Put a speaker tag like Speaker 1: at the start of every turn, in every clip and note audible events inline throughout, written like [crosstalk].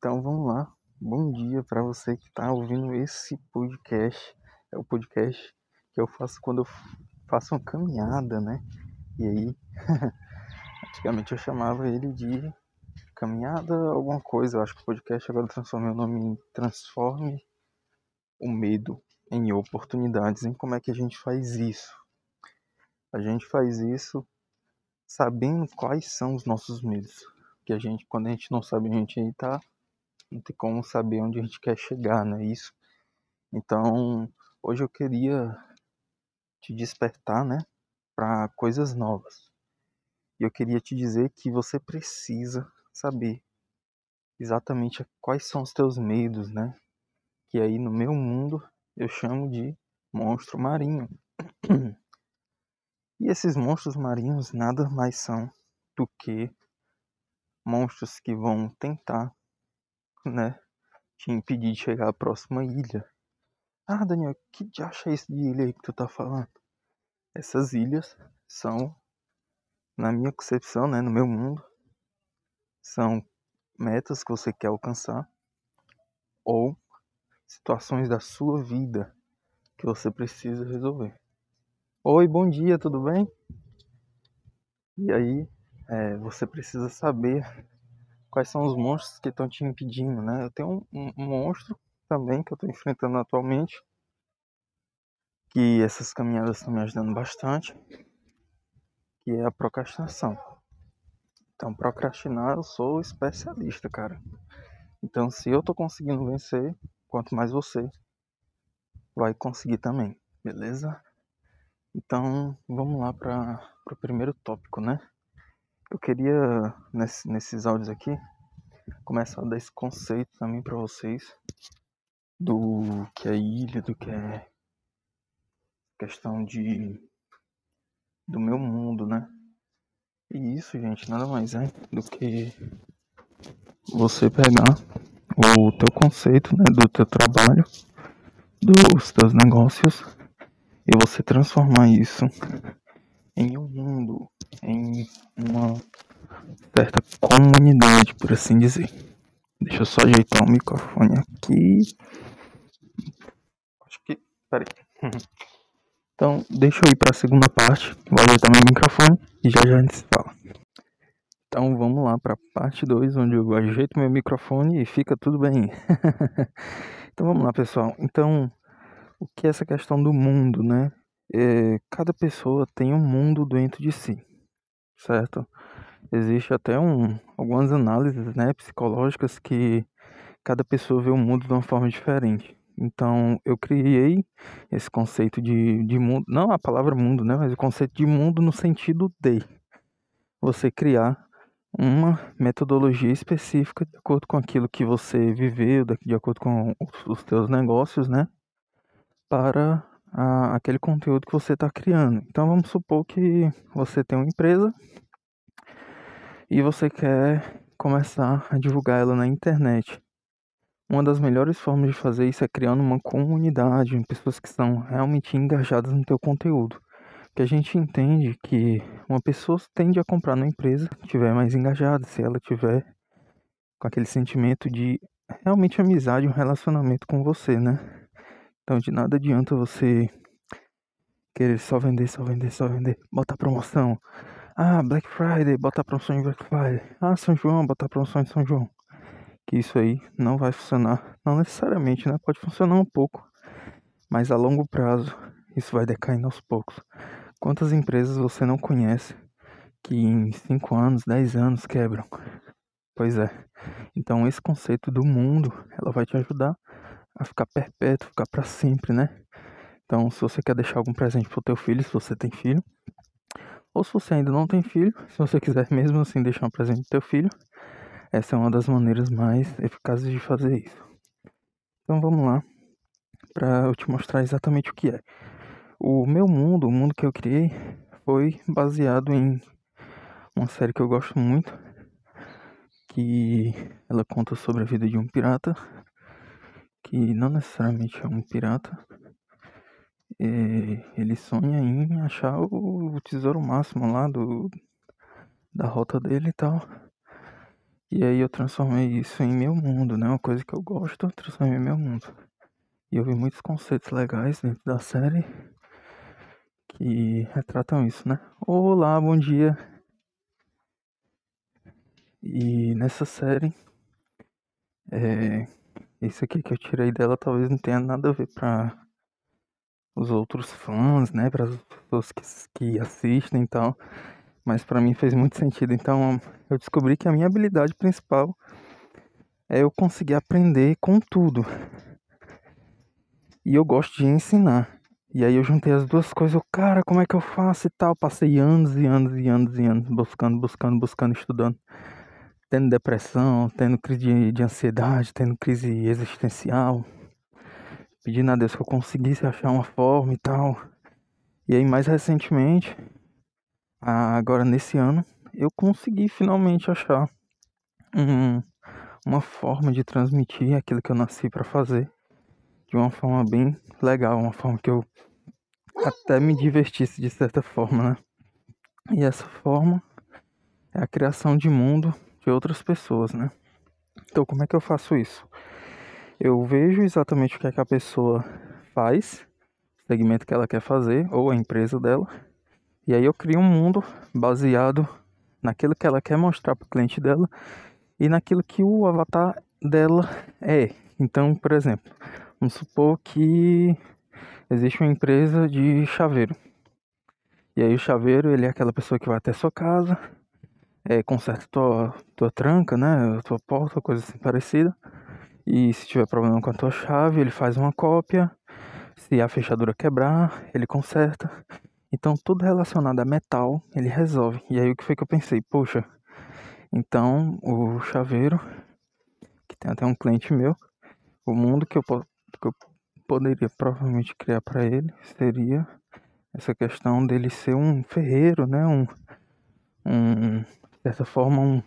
Speaker 1: Então vamos lá. Bom dia para você que está ouvindo esse podcast. É o podcast que eu faço quando eu faço uma caminhada, né? E aí, [laughs] antigamente eu chamava ele de caminhada alguma coisa. Eu acho que o podcast agora transformei o nome em Transforme o Medo em Oportunidades. Em como é que a gente faz isso? A gente faz isso sabendo quais são os nossos medos. Que a gente, quando a gente não sabe, a gente aí tá não tem como saber onde a gente quer chegar, não é isso? Então, hoje eu queria te despertar, né, para coisas novas. E eu queria te dizer que você precisa saber exatamente quais são os teus medos, né? Que aí no meu mundo eu chamo de monstro marinho. E esses monstros marinhos nada mais são do que monstros que vão tentar né, te impedir de chegar à próxima ilha. Ah, Daniel, que de acha isso de ilha aí que tu tá falando? Essas ilhas são, na minha concepção, né, no meu mundo, são metas que você quer alcançar ou situações da sua vida que você precisa resolver. Oi, bom dia, tudo bem? E aí, é, você precisa saber quais são os monstros que estão te impedindo, né? Eu tenho um, um, monstro também que eu estou enfrentando atualmente, que essas caminhadas estão me ajudando bastante, que é a procrastinação. Então, procrastinar eu sou especialista, cara. Então, se eu tô conseguindo vencer, quanto mais você vai conseguir também, beleza? Então, vamos lá para o primeiro tópico, né? Eu queria, nesse, nesses áudios aqui, começar a dar esse conceito também para vocês do que é ilha, do que é questão de do meu mundo, né? E isso, gente, nada mais é do que você pegar o teu conceito, né, do teu trabalho, dos teus negócios e você transformar isso em um mundo, em uma certa comunidade, por assim dizer. Deixa eu só ajeitar o microfone aqui. Acho que. Peraí. [laughs] Então, deixa eu ir para a segunda parte. Vou ajeitar meu microfone e já já a gente se fala. Então, vamos lá para a parte 2, onde eu ajeito meu microfone e fica tudo bem. [laughs] então, vamos lá, pessoal. Então, o que é essa questão do mundo, né? É, cada pessoa tem um mundo dentro de si, certo? Existe até um, algumas análises né, psicológicas que cada pessoa vê o mundo de uma forma diferente. Então, eu criei esse conceito de, de mundo, não a palavra mundo, né, mas o conceito de mundo no sentido de você criar uma metodologia específica de acordo com aquilo que você viveu, de acordo com os seus negócios, né, para a, aquele conteúdo que você está criando. Então vamos supor que você tem uma empresa e você quer começar a divulgar ela na internet. Uma das melhores formas de fazer isso é criando uma comunidade, pessoas que são realmente engajadas no teu conteúdo. Que a gente entende que uma pessoa tende a comprar na empresa se estiver mais engajada, se ela tiver com aquele sentimento de realmente amizade, um relacionamento com você, né? Então de nada adianta você querer só vender, só vender, só vender, botar promoção. Ah, Black Friday, botar promoção em Black Friday. Ah, São João, botar promoção em São João. Que isso aí não vai funcionar. Não necessariamente, né? Pode funcionar um pouco. Mas a longo prazo, isso vai decaindo aos poucos. Quantas empresas você não conhece que em 5 anos, 10 anos quebram? Pois é. Então esse conceito do mundo, ela vai te ajudar a ficar perpétuo, ficar para sempre, né? Então, se você quer deixar algum presente pro teu filho, se você tem filho, ou se você ainda não tem filho, se você quiser mesmo assim deixar um presente pro teu filho, essa é uma das maneiras mais eficazes de fazer isso. Então, vamos lá para eu te mostrar exatamente o que é. O meu mundo, o mundo que eu criei, foi baseado em uma série que eu gosto muito, que ela conta sobre a vida de um pirata que não necessariamente é um pirata, ele sonha em achar o tesouro máximo lá do, da rota dele e tal. E aí eu transformei isso em meu mundo, né? Uma coisa que eu gosto, eu transformei em meu mundo. E eu vi muitos conceitos legais dentro da série que retratam isso, né? Olá, bom dia. E nessa série, é, isso aqui que eu tirei dela talvez não tenha nada a ver para os outros fãs, né? Para as pessoas que, que assistem e tal. Mas para mim fez muito sentido. Então eu descobri que a minha habilidade principal é eu conseguir aprender com tudo. E eu gosto de ensinar. E aí eu juntei as duas coisas, eu, cara, como é que eu faço e tal? Passei anos e anos e anos e anos buscando, buscando, buscando, estudando tendo depressão, tendo crise de, de ansiedade, tendo crise existencial, pedindo a Deus que eu conseguisse achar uma forma e tal. E aí, mais recentemente, agora nesse ano, eu consegui finalmente achar um, uma forma de transmitir aquilo que eu nasci para fazer de uma forma bem legal, uma forma que eu até me divertisse de certa forma, né? E essa forma é a criação de mundo de outras pessoas, né? Então, como é que eu faço isso? Eu vejo exatamente o que, é que a pessoa faz, segmento que ela quer fazer, ou a empresa dela, e aí eu crio um mundo baseado naquilo que ela quer mostrar para o cliente dela e naquilo que o avatar dela é. Então, por exemplo, vamos supor que existe uma empresa de chaveiro. E aí o chaveiro, ele é aquela pessoa que vai até sua casa, é, conserta tua, tua tranca, né? Tua porta, coisa assim parecida. E se tiver problema com a tua chave, ele faz uma cópia. Se a fechadura quebrar, ele conserta. Então, tudo relacionado a metal, ele resolve. E aí, o que foi que eu pensei? Poxa, então o chaveiro, que tem até um cliente meu, o mundo que eu, que eu poderia provavelmente criar para ele seria essa questão dele ser um ferreiro, né? Um, um dessa forma, um,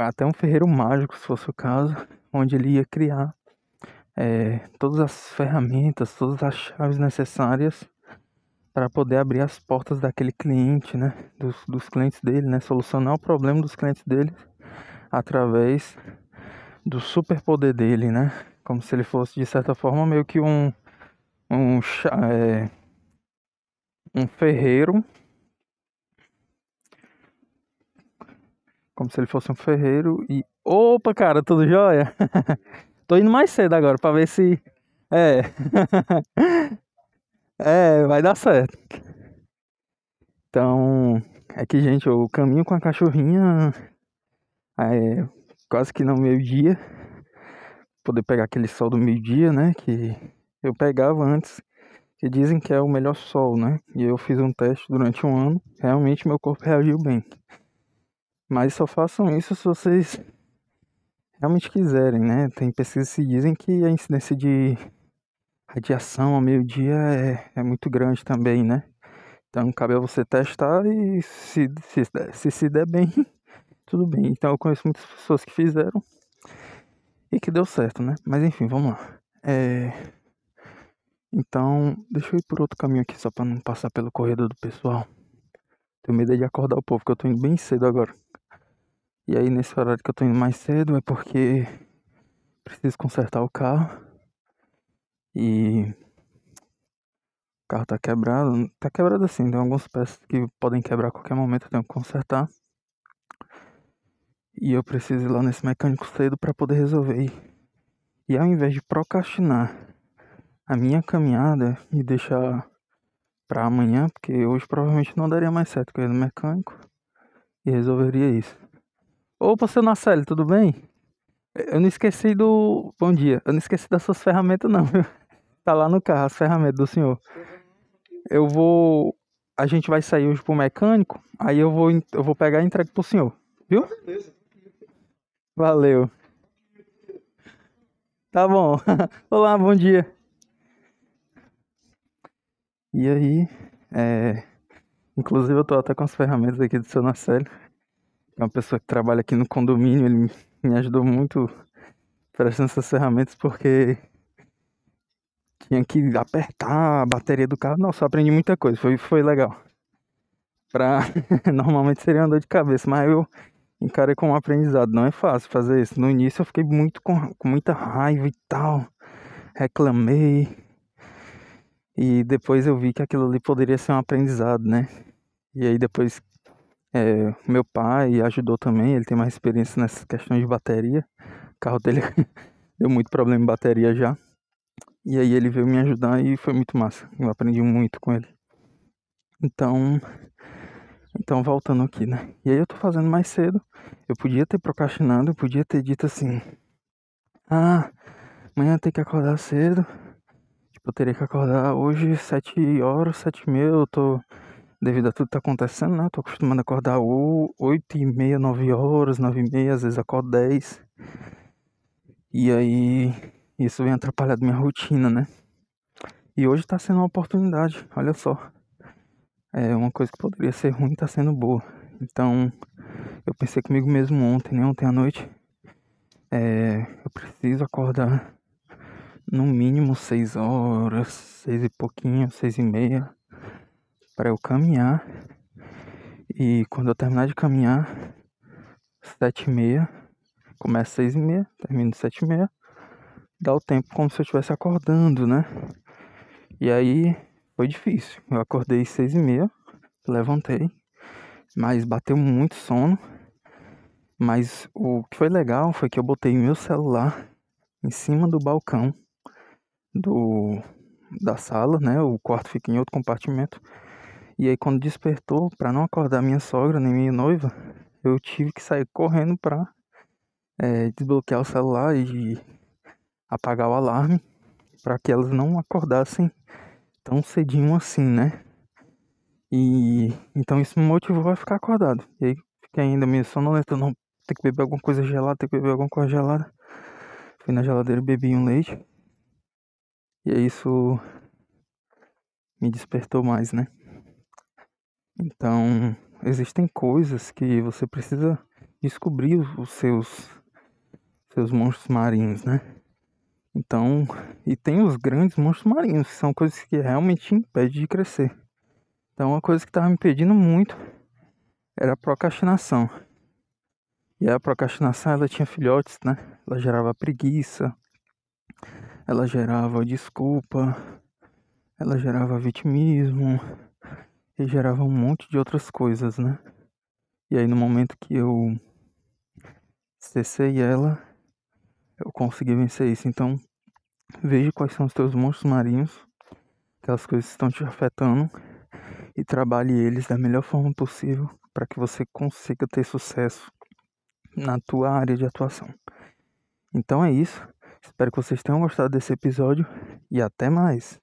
Speaker 1: até um ferreiro mágico, se fosse o caso, onde ele ia criar é, todas as ferramentas, todas as chaves necessárias para poder abrir as portas daquele cliente, né, dos, dos clientes dele, né, solucionar o problema dos clientes dele através do superpoder dele, né, como se ele fosse de certa forma meio que um um, é, um ferreiro Como se ele fosse um ferreiro e. Opa, cara, tudo jóia? [laughs] Tô indo mais cedo agora pra ver se. É. [laughs] é, vai dar certo. Então, é que, gente, o caminho com a cachorrinha é quase que no meio-dia. Poder pegar aquele sol do meio-dia, né? Que eu pegava antes. Que dizem que é o melhor sol, né? E eu fiz um teste durante um ano. Realmente meu corpo reagiu bem. Mas só façam isso se vocês realmente quiserem, né? Tem pesquisas que dizem que a incidência de radiação ao meio-dia é, é muito grande também, né? Então cabe a você testar e se se, se, se der bem, [laughs] tudo bem. Então eu conheço muitas pessoas que fizeram e que deu certo, né? Mas enfim, vamos lá. É... Então, deixa eu ir por outro caminho aqui só para não passar pelo corredor do pessoal. Tenho medo de acordar o povo, que eu tô indo bem cedo agora. E aí nesse horário que eu tô indo mais cedo é porque preciso consertar o carro. E o carro tá quebrado. Tá quebrado assim, tem algumas peças que podem quebrar a qualquer momento, eu tenho que consertar. E eu preciso ir lá nesse mecânico cedo para poder resolver. E ao invés de procrastinar a minha caminhada e deixar para amanhã, porque hoje provavelmente não daria mais certo com ele no mecânico e resolveria isso. Opa, seu Nacelli, tudo bem? Eu não esqueci do. Bom dia. Eu não esqueci das suas ferramentas, não. [laughs] tá lá no carro, as ferramentas do senhor. Eu vou. A gente vai sair hoje pro mecânico. Aí eu vou, eu vou pegar e entrego pro senhor. Viu? Valeu. Tá bom. [laughs] Olá, bom dia. E aí, é... inclusive eu tô até com as ferramentas aqui do seu Nacelli uma pessoa que trabalha aqui no condomínio, ele me ajudou muito prestando essas ferramentas porque tinha que apertar a bateria do carro. Nossa, aprendi muita coisa, foi, foi legal. Pra... [laughs] Normalmente seria uma dor de cabeça, mas eu encarei como um aprendizado. Não é fácil fazer isso. No início eu fiquei muito com, com muita raiva e tal. Reclamei. E depois eu vi que aquilo ali poderia ser um aprendizado, né? E aí depois é, meu pai ajudou também, ele tem mais experiência nessas questões de bateria. O carro dele [laughs] deu muito problema em bateria já. E aí ele veio me ajudar e foi muito massa. Eu aprendi muito com ele. Então, então voltando aqui, né? E aí eu tô fazendo mais cedo. Eu podia ter procrastinado, eu podia ter dito assim: "Ah, amanhã tem que acordar cedo". Tipo, eu teria que acordar hoje sete horas, sete e meia, eu tô devido a tudo que tá acontecendo, né? Eu tô acostumado a acordar oito e meia, nove horas, nove e meia, às vezes acordo dez. E aí isso vem atrapalhando minha rotina, né? E hoje tá sendo uma oportunidade, olha só. É uma coisa que poderia ser ruim tá sendo boa. Então, eu pensei comigo mesmo ontem, né? Ontem à noite. É, eu preciso acordar no mínimo seis horas, seis e pouquinho, seis e meia, para eu caminhar. E quando eu terminar de caminhar, sete e meia, começa seis e meia, termino sete e meia, dá o tempo como se eu estivesse acordando, né? E aí foi difícil. Eu acordei seis e meia, levantei, mas bateu muito sono. Mas o que foi legal foi que eu botei meu celular em cima do balcão do da sala, né? O quarto fica em outro compartimento. E aí quando despertou, para não acordar minha sogra nem minha noiva, eu tive que sair correndo para é, desbloquear o celular e apagar o alarme para que elas não acordassem tão cedinho assim, né? E então isso me motivou a ficar acordado. E aí fiquei ainda meio sonolento, não tem que beber alguma coisa gelada, tem que beber alguma coisa gelada. Fui na geladeira bebi um leite. E aí isso me despertou mais, né? Então, existem coisas que você precisa descobrir os seus seus monstros marinhos, né? Então, e tem os grandes monstros marinhos, que são coisas que realmente impedem de crescer. Então, uma coisa que estava me impedindo muito era a procrastinação. E a procrastinação, ela tinha filhotes, né? Ela gerava preguiça, ela gerava desculpa, ela gerava vitimismo e gerava um monte de outras coisas, né? E aí, no momento que eu cessei ela, eu consegui vencer isso. Então, veja quais são os teus monstros marinhos, aquelas coisas que estão te afetando, e trabalhe eles da melhor forma possível para que você consiga ter sucesso na tua área de atuação. Então é isso. Espero que vocês tenham gostado desse episódio e até mais.